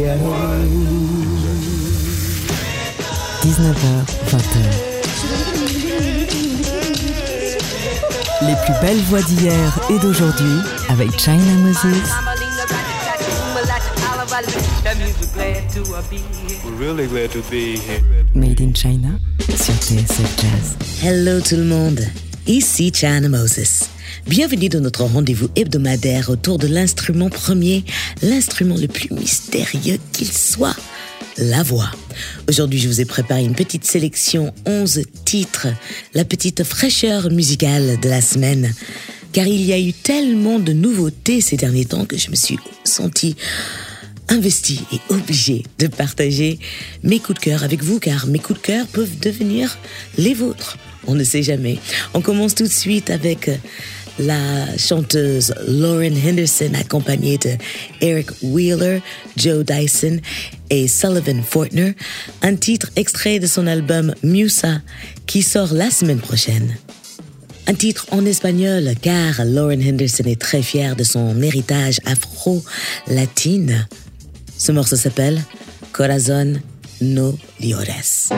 19h, 20h. Les plus belles voix d'hier et d'aujourd'hui avec China Moses. Made in China sur TSF Jazz. Hello tout le monde, ici China Moses. Bienvenue dans notre rendez-vous hebdomadaire autour de l'instrument premier, l'instrument le plus mystérieux qu'il soit, la voix. Aujourd'hui, je vous ai préparé une petite sélection, 11 titres, la petite fraîcheur musicale de la semaine. Car il y a eu tellement de nouveautés ces derniers temps que je me suis sentie investie et obligée de partager mes coups de cœur avec vous, car mes coups de cœur peuvent devenir les vôtres. On ne sait jamais. On commence tout de suite avec la chanteuse Lauren Henderson accompagnée de Eric Wheeler, Joe Dyson et Sullivan Fortner, un titre extrait de son album Musa qui sort la semaine prochaine. Un titre en espagnol car Lauren Henderson est très fière de son héritage afro-latine. Ce morceau s'appelle Corazon no Llores.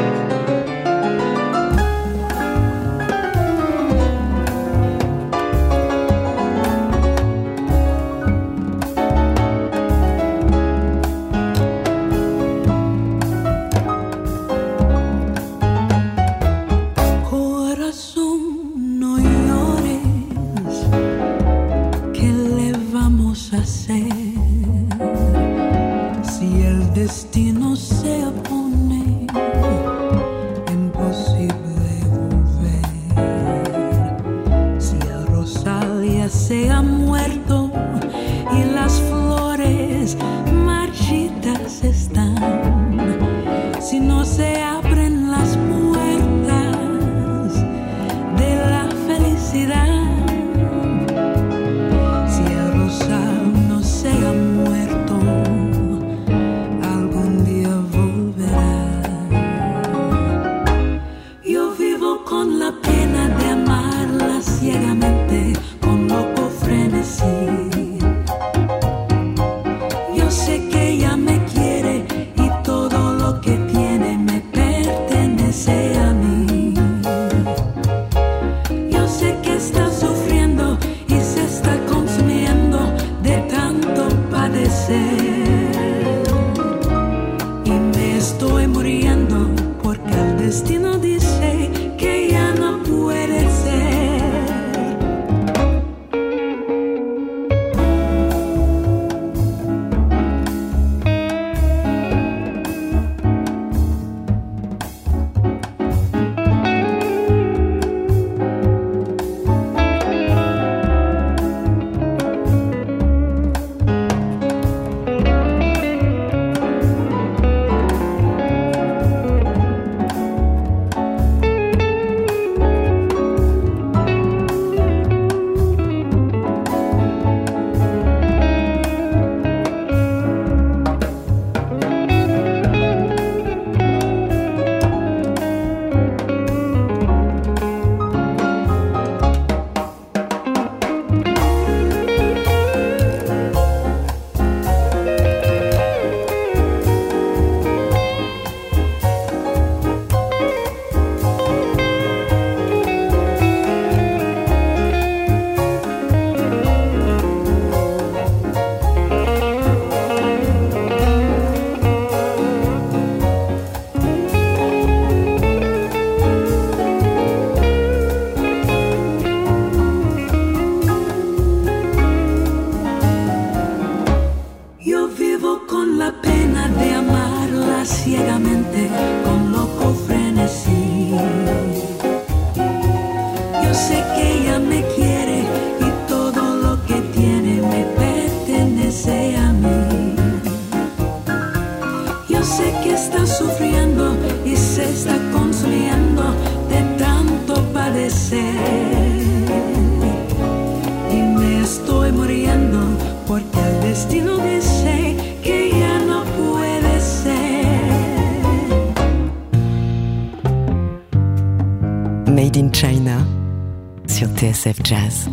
Jazz.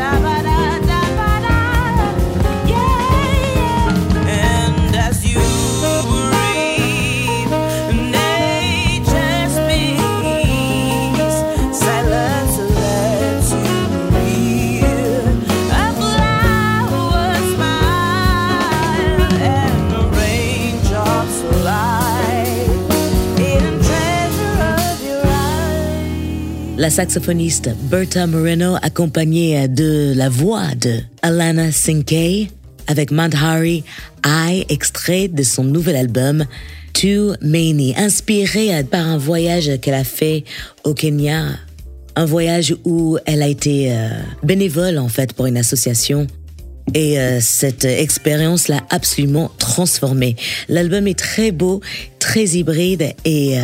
And La saxophoniste Berta Moreno, accompagnée de la voix de Alana Sinkay, avec Mandhari, I, extrait de son nouvel album To Many, inspiré par un voyage qu'elle a fait au Kenya, un voyage où elle a été euh, bénévole en fait pour une association. Et euh, cette expérience l'a absolument transformée. L'album est très beau, très hybride et euh,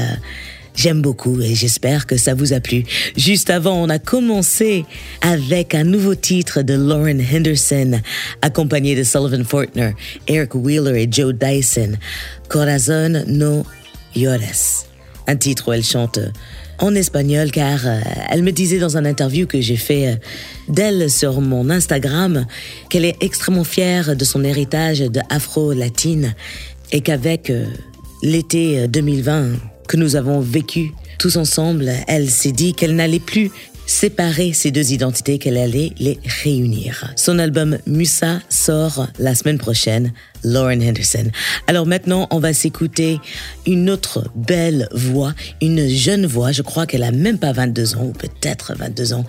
J'aime beaucoup et j'espère que ça vous a plu. Juste avant, on a commencé avec un nouveau titre de Lauren Henderson, accompagné de Sullivan Fortner, Eric Wheeler et Joe Dyson, Corazon no llores. Un titre où elle chante en espagnol car euh, elle me disait dans un interview que j'ai fait euh, d'elle sur mon Instagram qu'elle est extrêmement fière de son héritage de afro-latine et qu'avec euh, l'été euh, 2020 que nous avons vécu tous ensemble, elle s'est dit qu'elle n'allait plus séparer ces deux identités, qu'elle allait les réunir. Son album Musa sort la semaine prochaine, Lauren Henderson. Alors maintenant, on va s'écouter une autre belle voix, une jeune voix, je crois qu'elle a même pas 22 ans, ou peut-être 22 ans.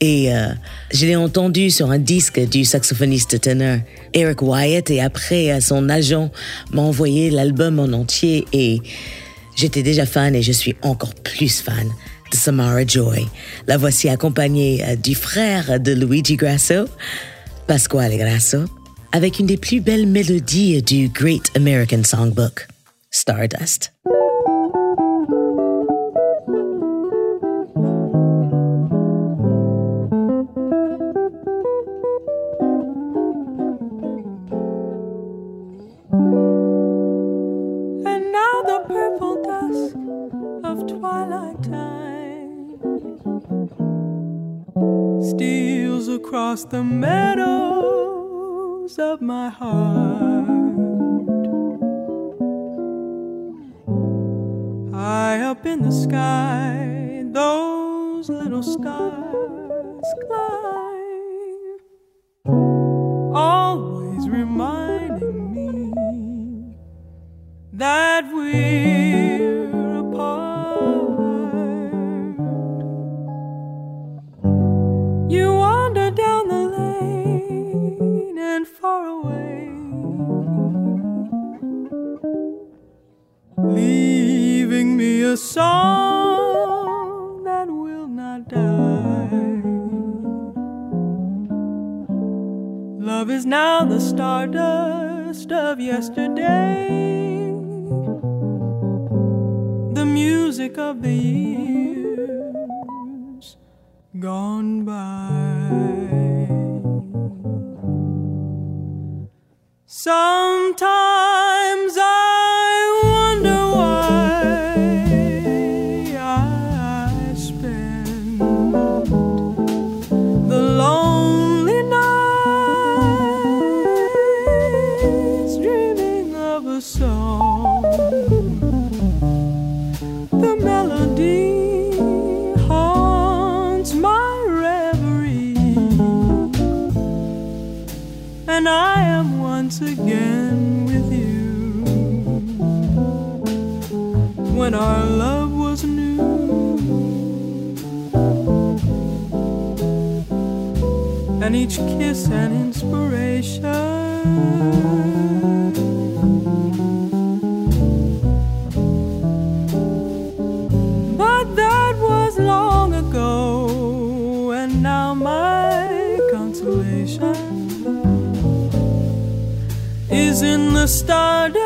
Et euh, je l'ai entendue sur un disque du saxophoniste tenor Eric Wyatt, et après, euh, son agent m'a envoyé l'album en entier, et J'étais déjà fan et je suis encore plus fan de Samara Joy. La voici accompagnée euh, du frère de Luigi Grasso, Pasquale Grasso, avec une des plus belles mélodies du Great American Songbook, Stardust. Of my heart. High up in the sky, those little stars climb, always reminding me that we're a song that will not die. Love is now the stardust of yesterday, the music of the years gone by. Sometimes each kiss an inspiration. But that was long ago, and now my consolation is in the stardust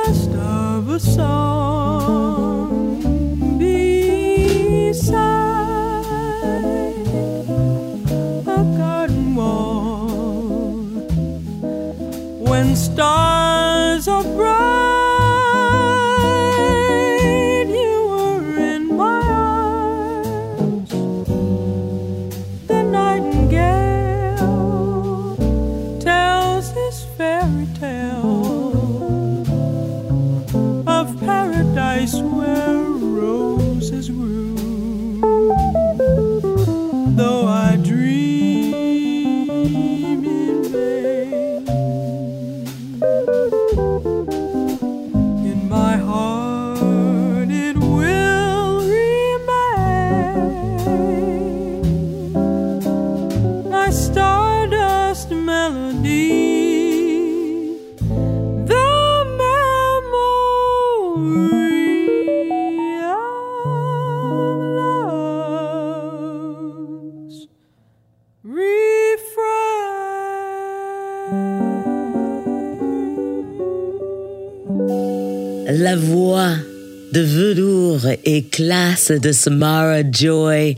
de velours et classe de Samara Joy.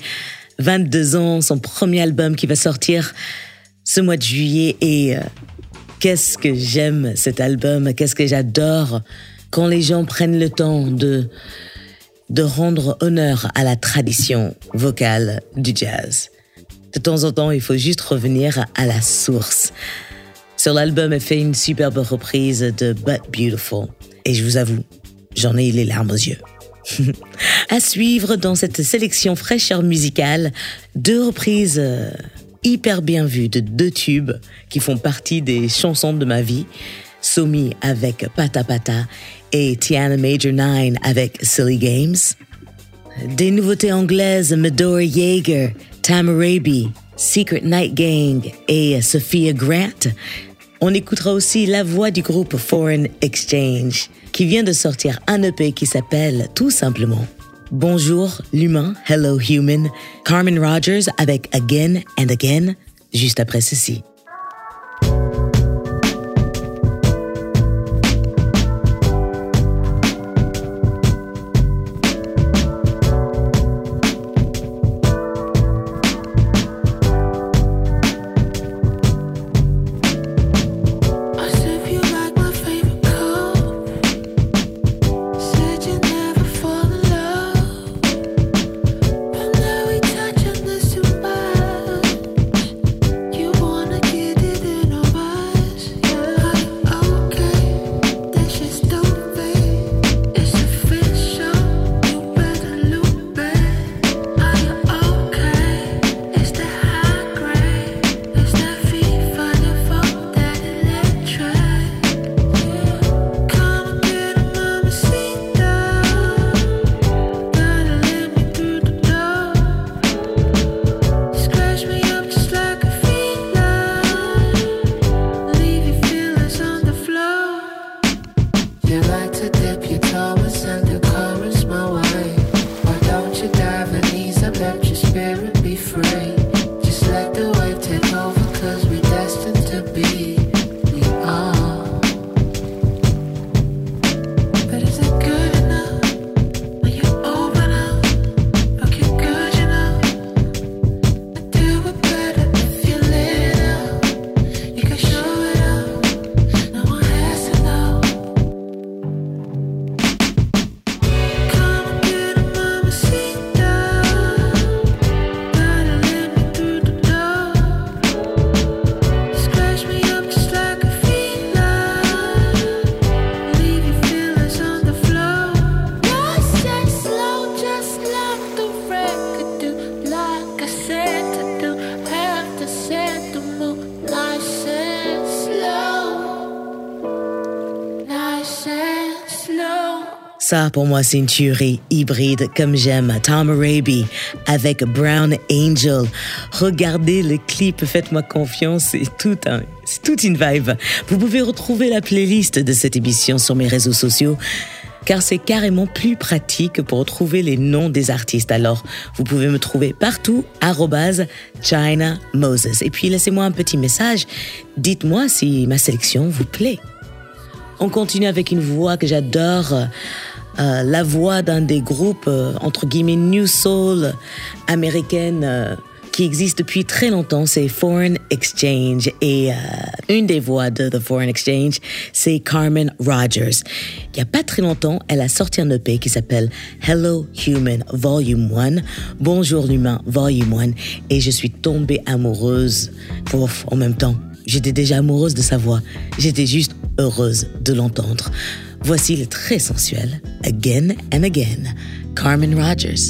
22 ans, son premier album qui va sortir ce mois de juillet. Et euh, qu'est-ce que j'aime cet album, qu'est-ce que j'adore quand les gens prennent le temps de, de rendre honneur à la tradition vocale du jazz. De temps en temps, il faut juste revenir à la source. Sur l'album, elle fait une superbe reprise de But Beautiful. Et je vous avoue, j'en ai les larmes aux yeux. à suivre dans cette sélection fraîcheur musicale, deux reprises euh, hyper bien vues de deux tubes qui font partie des chansons de ma vie. Somi avec Pata Pata et Tiana Major 9 avec Silly Games. Des nouveautés anglaises, Medora Yeager, Tam Arabi, Secret Night Gang et Sophia Grant. On écoutera aussi la voix du groupe Foreign Exchange qui vient de sortir un EP qui s'appelle tout simplement Bonjour l'humain, Hello Human, Carmen Rogers avec Again and Again, juste après ceci. Pour moi, c'est une tuerie hybride comme j'aime. Tom Araby avec Brown Angel. Regardez le clip, faites-moi confiance, c'est tout un, c'est toute une vibe. Vous pouvez retrouver la playlist de cette émission sur mes réseaux sociaux car c'est carrément plus pratique pour retrouver les noms des artistes. Alors, vous pouvez me trouver partout, China Moses. Et puis, laissez-moi un petit message. Dites-moi si ma sélection vous plaît. On continue avec une voix que j'adore, la voix d'un des groupes, euh, entre guillemets, New Soul américaine. euh, qui existe depuis très longtemps, c'est Foreign Exchange. Et euh, une des voix de The Foreign Exchange, c'est Carmen Rogers. Il n'y a pas très longtemps, elle a sorti un EP qui s'appelle Hello Human Volume 1, Bonjour l'humain Volume 1, et je suis tombée amoureuse. Ouf, en même temps, j'étais déjà amoureuse de sa voix. J'étais juste heureuse de l'entendre. Voici le très sensuel Again and Again, Carmen Rogers.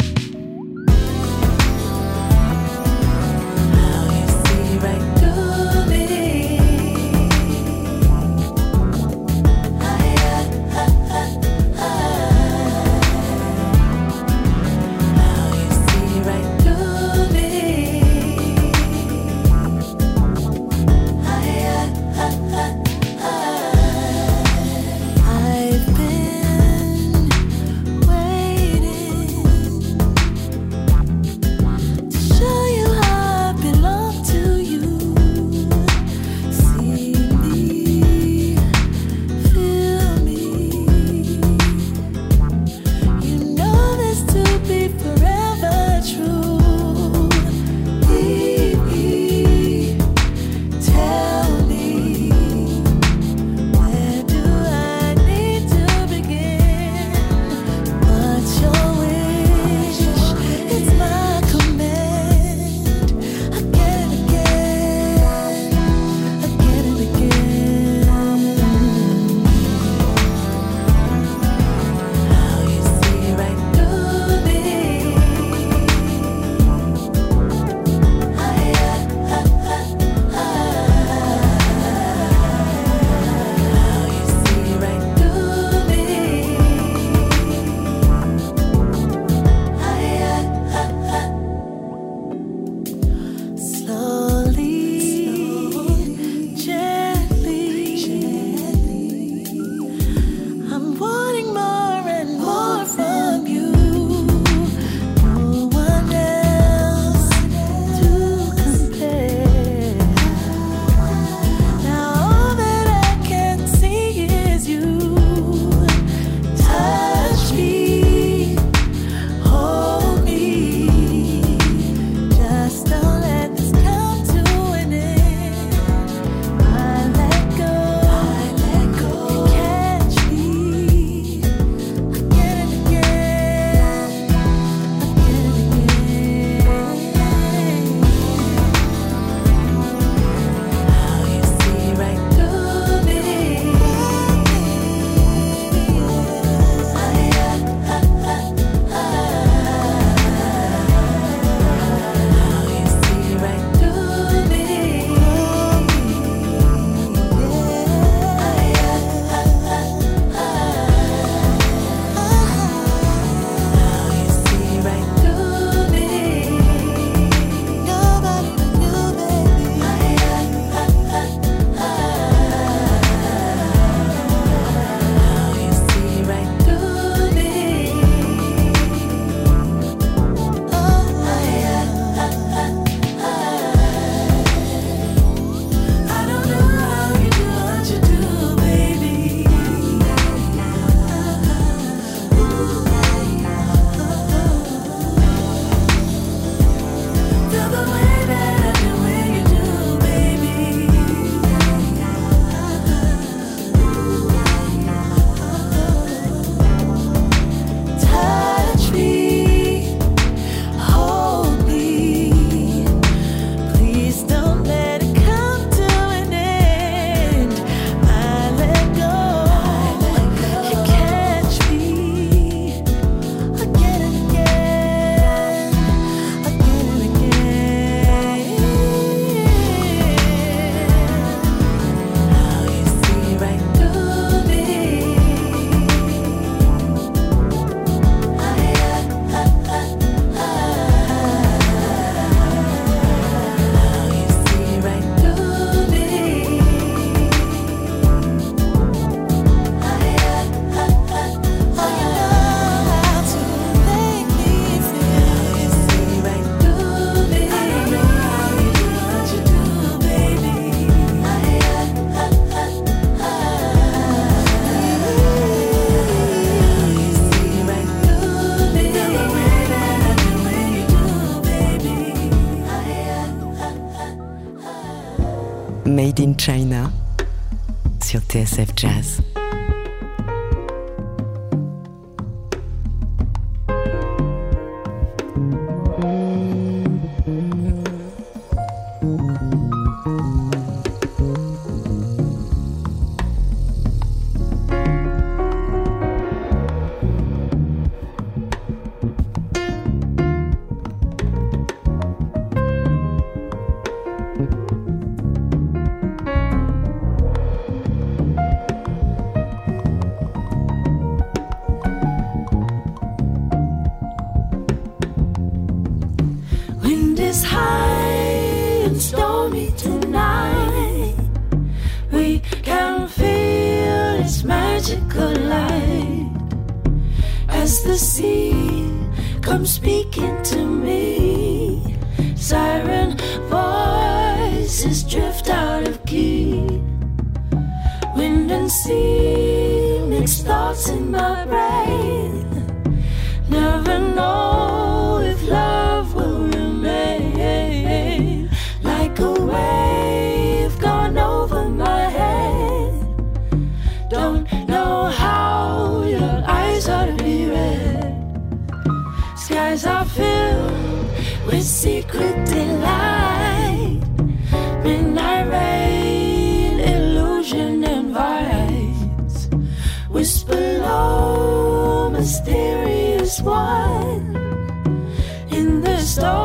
Made in China sur TSF Jazz. Mysterious one. In the storm,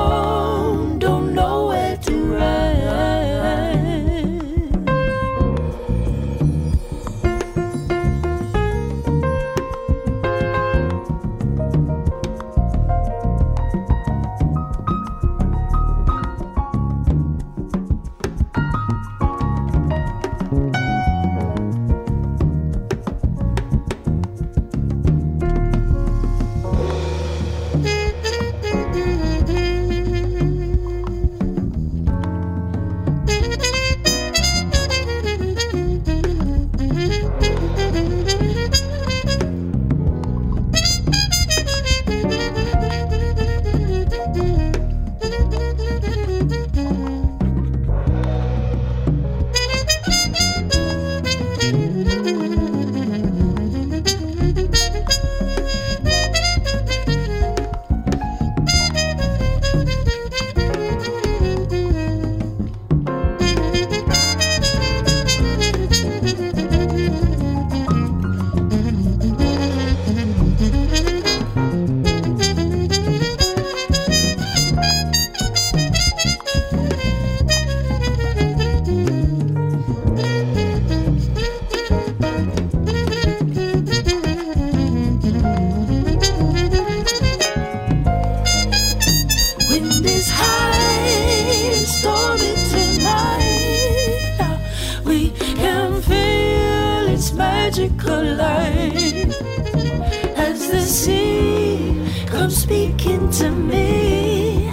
to me.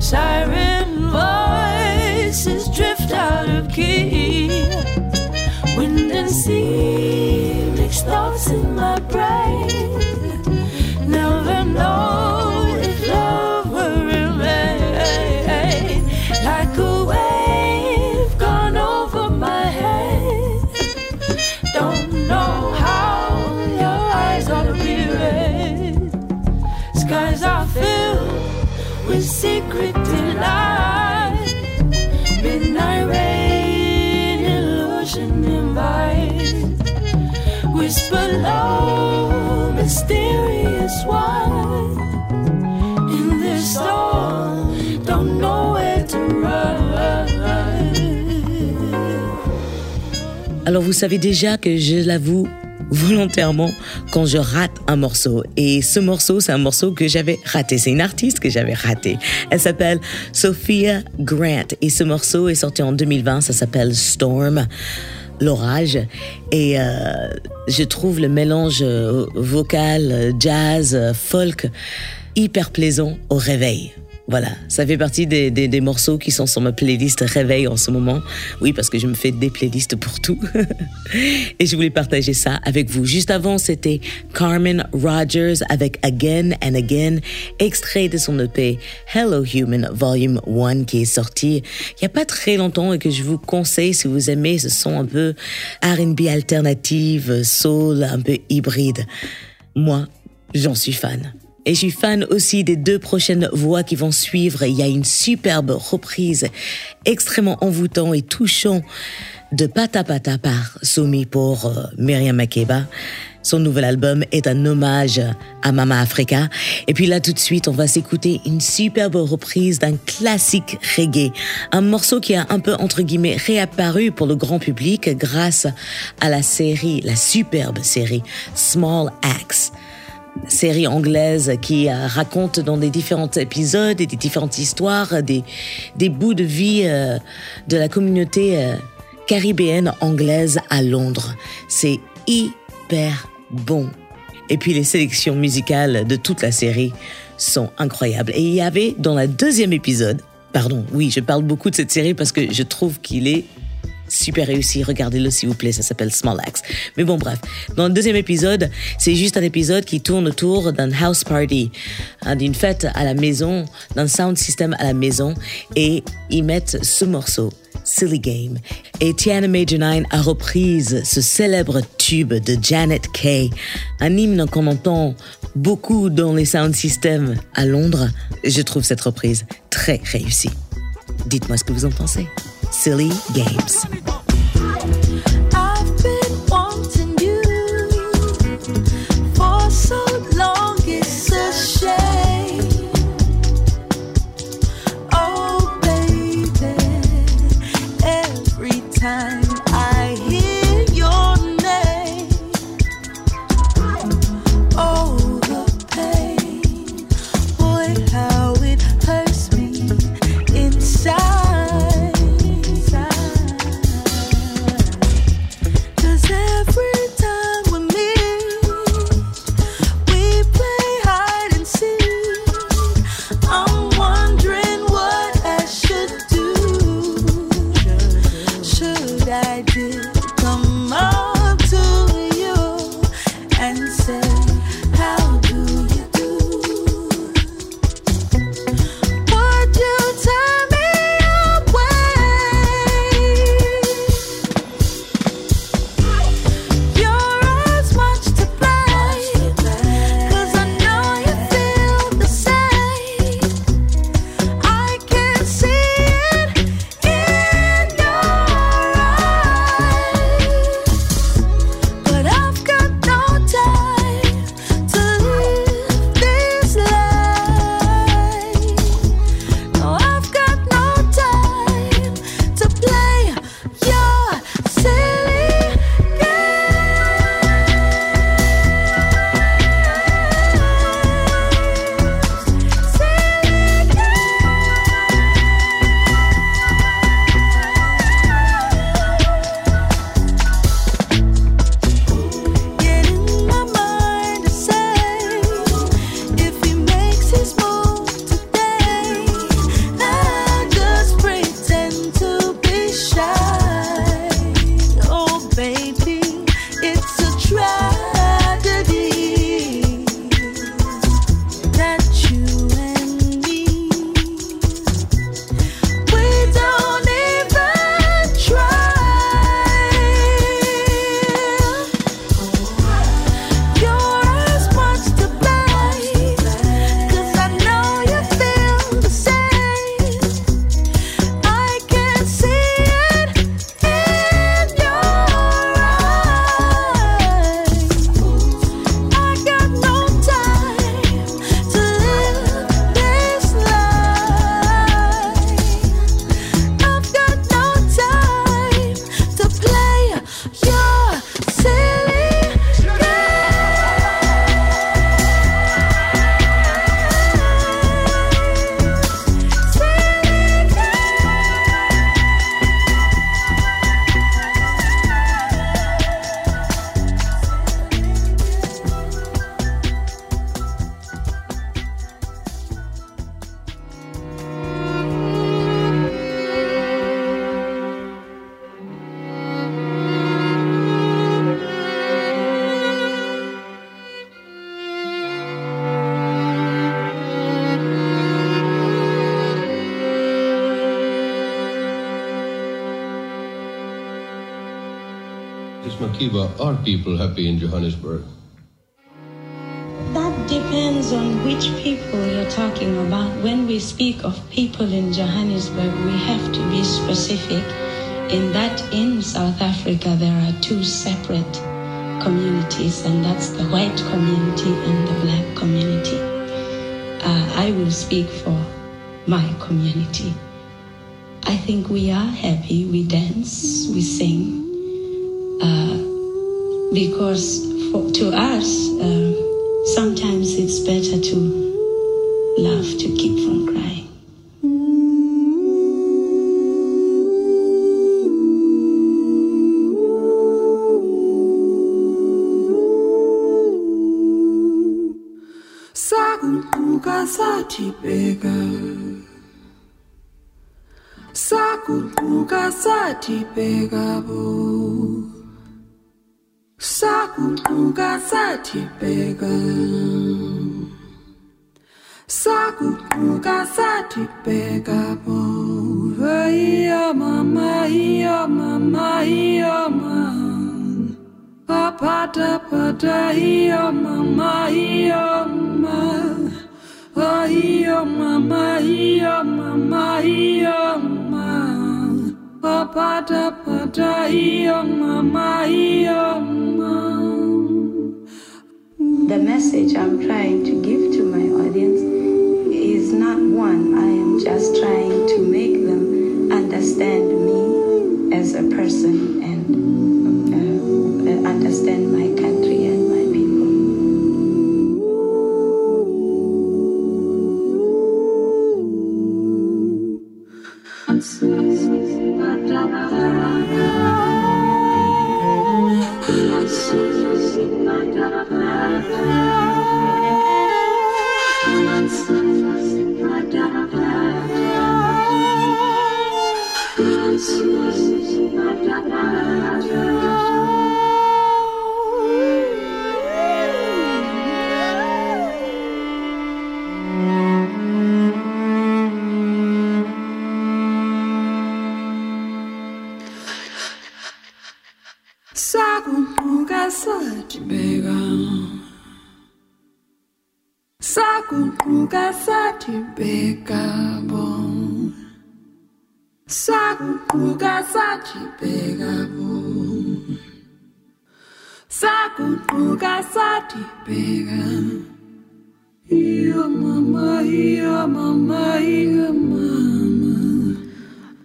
Siren voices drift out of key. Wind and sea mix thoughts in my brain. Alors vous savez déjà que je l'avoue volontairement quand je rate un morceau. Et ce morceau, c'est un morceau que j'avais raté. C'est une artiste que j'avais raté. Elle s'appelle Sophia Grant. Et ce morceau est sorti en 2020. Ça s'appelle Storm, l'orage. Et euh, je trouve le mélange euh, vocal, jazz, euh, folk hyper plaisant au réveil. Voilà, ça fait partie des, des, morceaux qui sont sur ma playlist réveil en ce moment. Oui, parce que je me fais des playlists pour tout. Et je voulais partager ça avec vous. Juste avant, c'était Carmen Rogers avec Again and Again, extrait de son EP Hello Human Volume 1 qui est sorti il n'y a pas très longtemps et que je vous conseille si vous aimez ce son un peu R&B alternative, soul, un peu hybride. Moi, j'en suis fan. Et je suis fan aussi des deux prochaines voix qui vont suivre. Il y a une superbe reprise extrêmement envoûtant et touchant de Pata Pata par Soumi pour euh, Myriam Makeba. Son nouvel album est un hommage à Mama Africa. Et puis là, tout de suite, on va s'écouter une superbe reprise d'un classique reggae. Un morceau qui a un peu, entre guillemets, réapparu pour le grand public grâce à la série, la superbe série Small Axe série anglaise qui euh, raconte dans des différents épisodes et des différentes histoires des, des bouts de vie euh, de la communauté euh, caribéenne anglaise à Londres. C'est hyper bon. Et puis les sélections musicales de toute la série sont incroyables. Et il y avait dans la deuxième épisode, pardon, oui, je parle beaucoup de cette série parce que je trouve qu'il est super réussi. Regardez-le s'il vous plaît, ça s'appelle Small Axe. Mais bon, bref. Dans le deuxième épisode, c'est juste un épisode qui tourne autour d'un house party, hein, d'une fête à la maison, d'un sound system à la maison, et ils mettent ce morceau. Silly Game. Et Tiana Major 9 a repris ce célèbre tube de Janet Kay, un hymne qu'on entend beaucoup dans les sound systems à Londres. Je trouve cette reprise très réussie. Dites-moi ce que vous en pensez. Silly Games. Are people happy in Johannesburg? That depends on which people you're talking about. When we speak of people in Johannesburg, we have to be specific in that in South Africa there are two separate communities, and that's the white community and the black community. Uh, I will speak for my community. I think we are happy, we dance, we sing, uh, because for, to us, uh, sometimes it's better to laugh to keep from crying. sakuquka sathibheka sakuquka sathibheka bo ungasathibheka sakungasathibheka bo iyo mama iyo mama iyo mama apata pata iyo mama iyo mama Oh, iyo mama, iyo mama, iyo mama. Papata pata, iyo mama, iyo mama. The message I'm trying to give to my audience is not one. I am just trying to make them understand me as a person and uh, uh, understand my te pega bom Sakutuka sa te pega mama, ia mama, ia mama.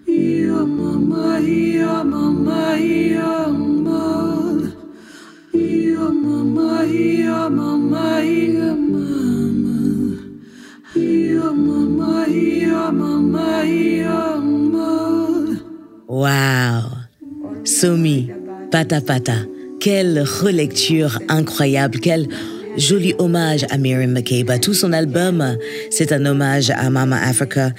Ia mama, ia mama, ia mama. Ia mama, ia Somi, Pata Pata. Quelle relecture incroyable, quel joli hommage à Miriam Makeba. Tout son album, c'est un hommage à Mama Africa.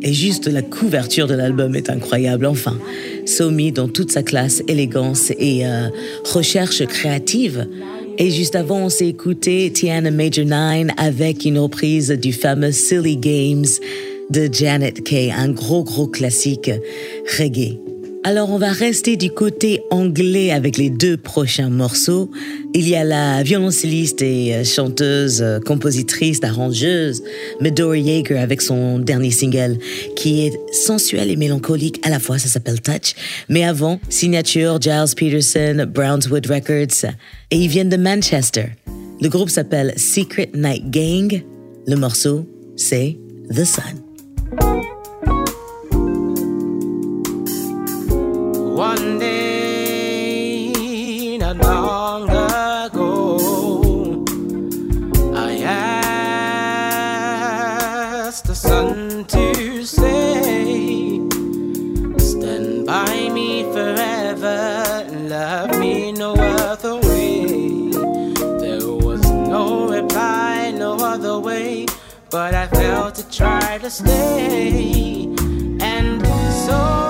Et juste la couverture de l'album est incroyable. Enfin, Somi dans toute sa classe, élégance et euh, recherche créative. Et juste avant, on s'est écouté Tiana Major 9 avec une reprise du fameux Silly Games de Janet Kay, un gros gros classique reggae. Alors on va rester du côté anglais avec les deux prochains morceaux. Il y a la violoncelliste et euh, chanteuse, euh, compositrice, arrangeuse Medora Yeager avec son dernier single qui est sensuel et mélancolique à la fois, ça s'appelle Touch. Mais avant, signature Giles Peterson, Brownswood Records et ils viennent de Manchester. Le groupe s'appelle Secret Night Gang. Le morceau, c'est The Sun. Forever, love me no other way. There was no reply, no other way, but I felt to try to stay, and so.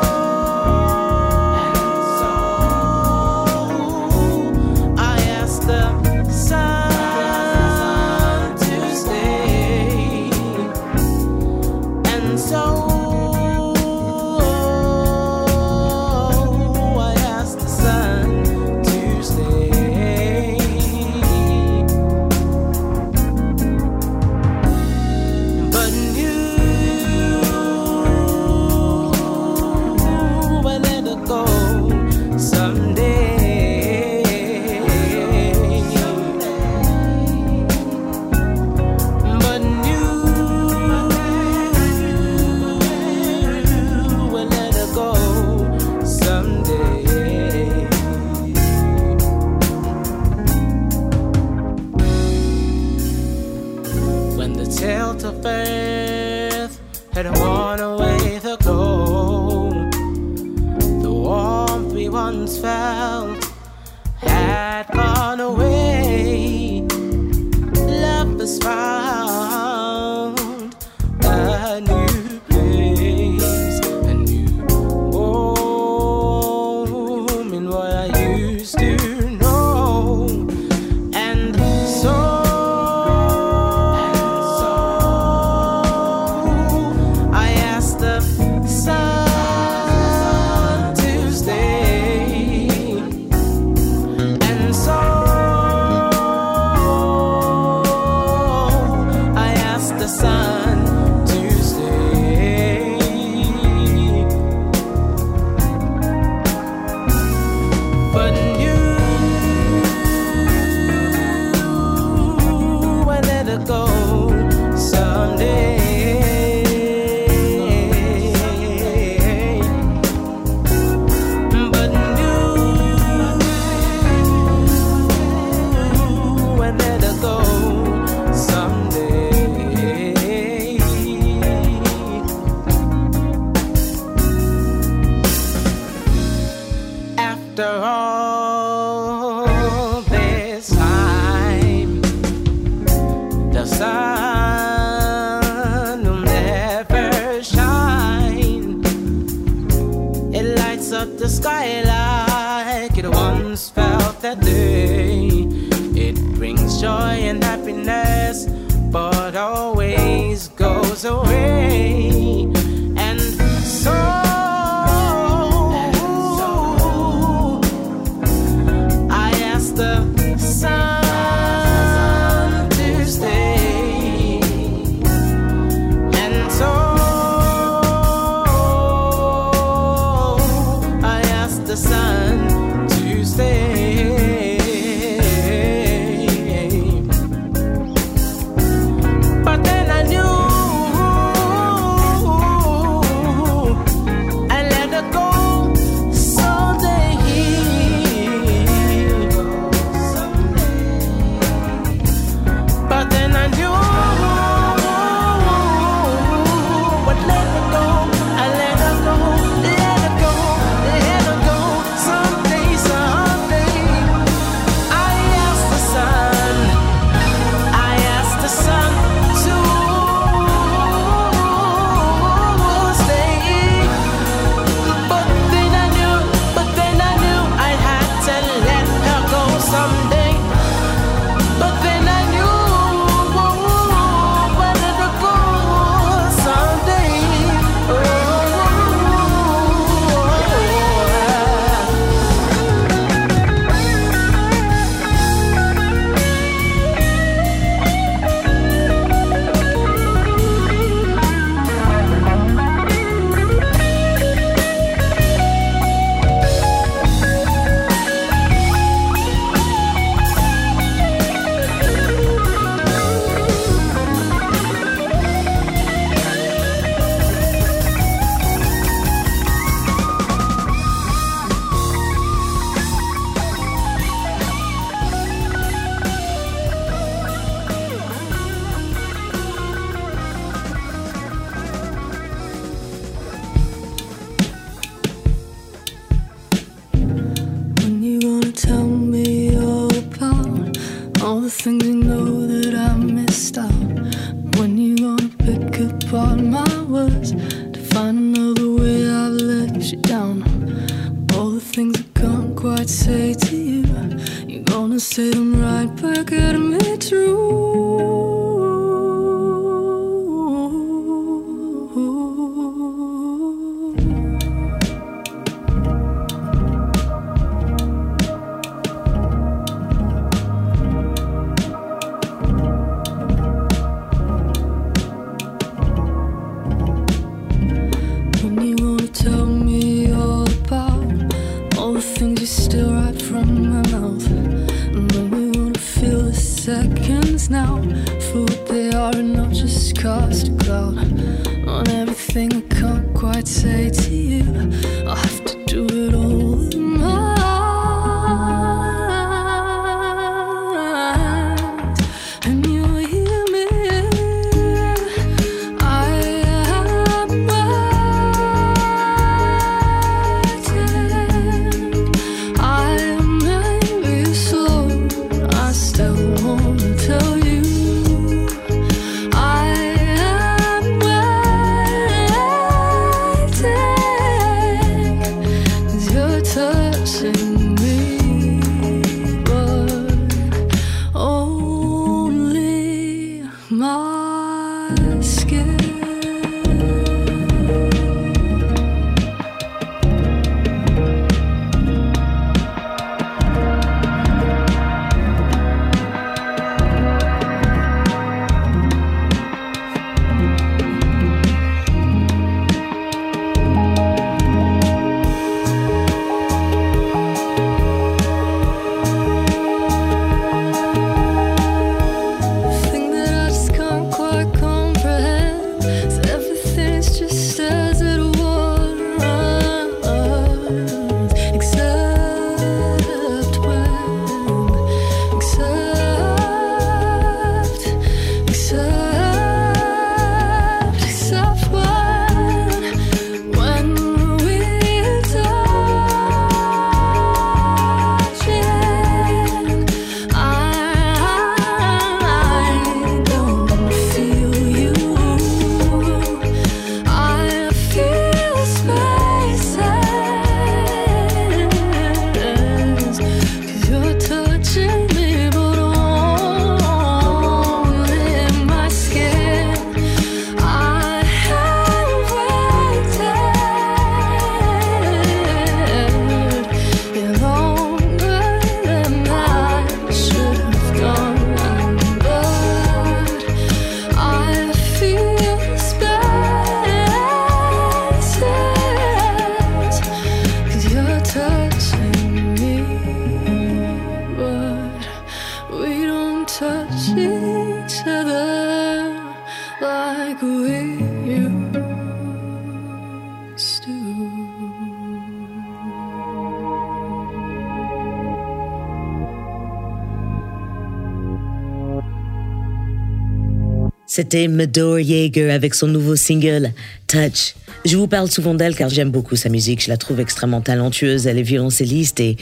C'était Medor Yeager avec son nouveau single Touch. Je vous parle souvent d'elle car j'aime beaucoup sa musique. Je la trouve extrêmement talentueuse. Elle est violoncelliste et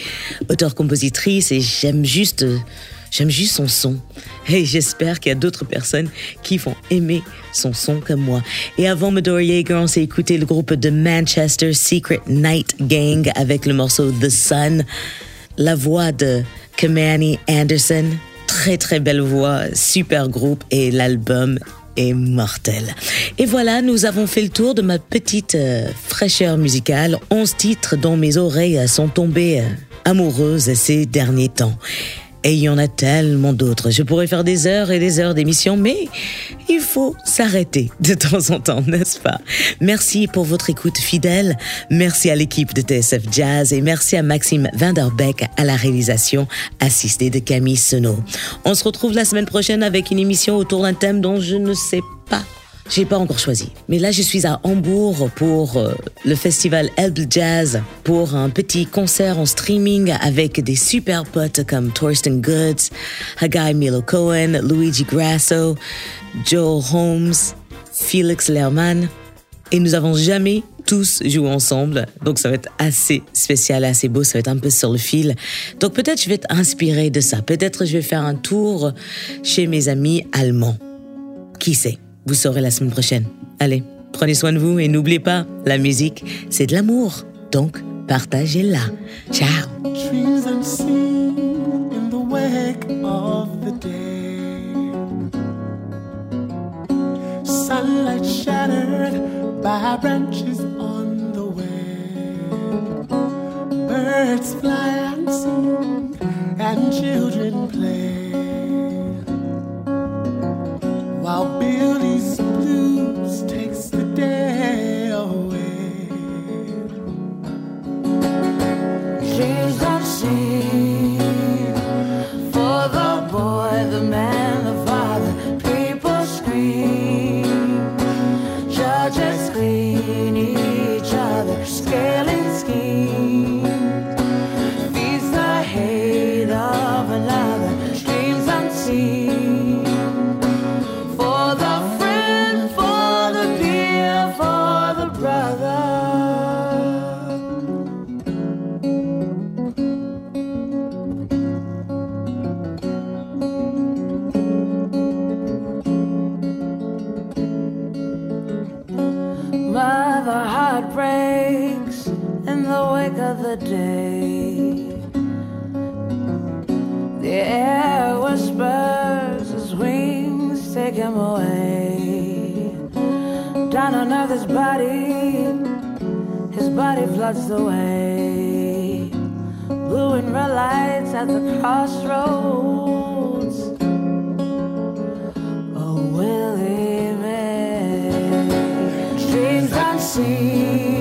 auteure-compositrice et j'aime juste, j'aime juste son son. Et j'espère qu'il y a d'autres personnes qui vont aimer son son comme moi. Et avant Medor Yeager, on s'est écouté le groupe de Manchester Secret Night Gang avec le morceau The Sun. La voix de Kamani Anderson très très belle voix, super groupe et l'album est mortel. Et voilà, nous avons fait le tour de ma petite euh, fraîcheur musicale, 11 titres dont mes oreilles sont tombées euh, amoureuses ces derniers temps. Et il y en a tellement d'autres. Je pourrais faire des heures et des heures d'émission, mais il faut s'arrêter de temps en temps, n'est-ce pas? Merci pour votre écoute fidèle. Merci à l'équipe de TSF Jazz et merci à Maxime Vanderbeck à la réalisation assistée de Camille Senot. On se retrouve la semaine prochaine avec une émission autour d'un thème dont je ne sais pas j'ai pas encore choisi. Mais là, je suis à Hambourg pour euh, le festival Elbe Jazz, pour un petit concert en streaming avec des super potes comme Thorsten Goods, Hagai Milo Cohen, Luigi Grasso, Joel Holmes, Felix Lerman. Et nous avons jamais tous joué ensemble. Donc ça va être assez spécial, assez beau. Ça va être un peu sur le fil. Donc peut-être je vais être inspiré de ça. Peut-être je vais faire un tour chez mes amis allemands. Qui sait? Vous saurez la semaine prochaine. Allez, prenez soin de vous et n'oubliez pas, la musique, c'est de l'amour. Donc, partagez-la. Ciao. Dreams unseen in the wake of the day. Sunlight shattered by branches on the way. Birds fly sing, and children play. While Billy's blues takes the day away. the wake of the day. The air whispers his wings take him away. Down on earth, his body, his body floods the way. Blue and red lights at the crossroads. Oh, Willie May. dreams unseen.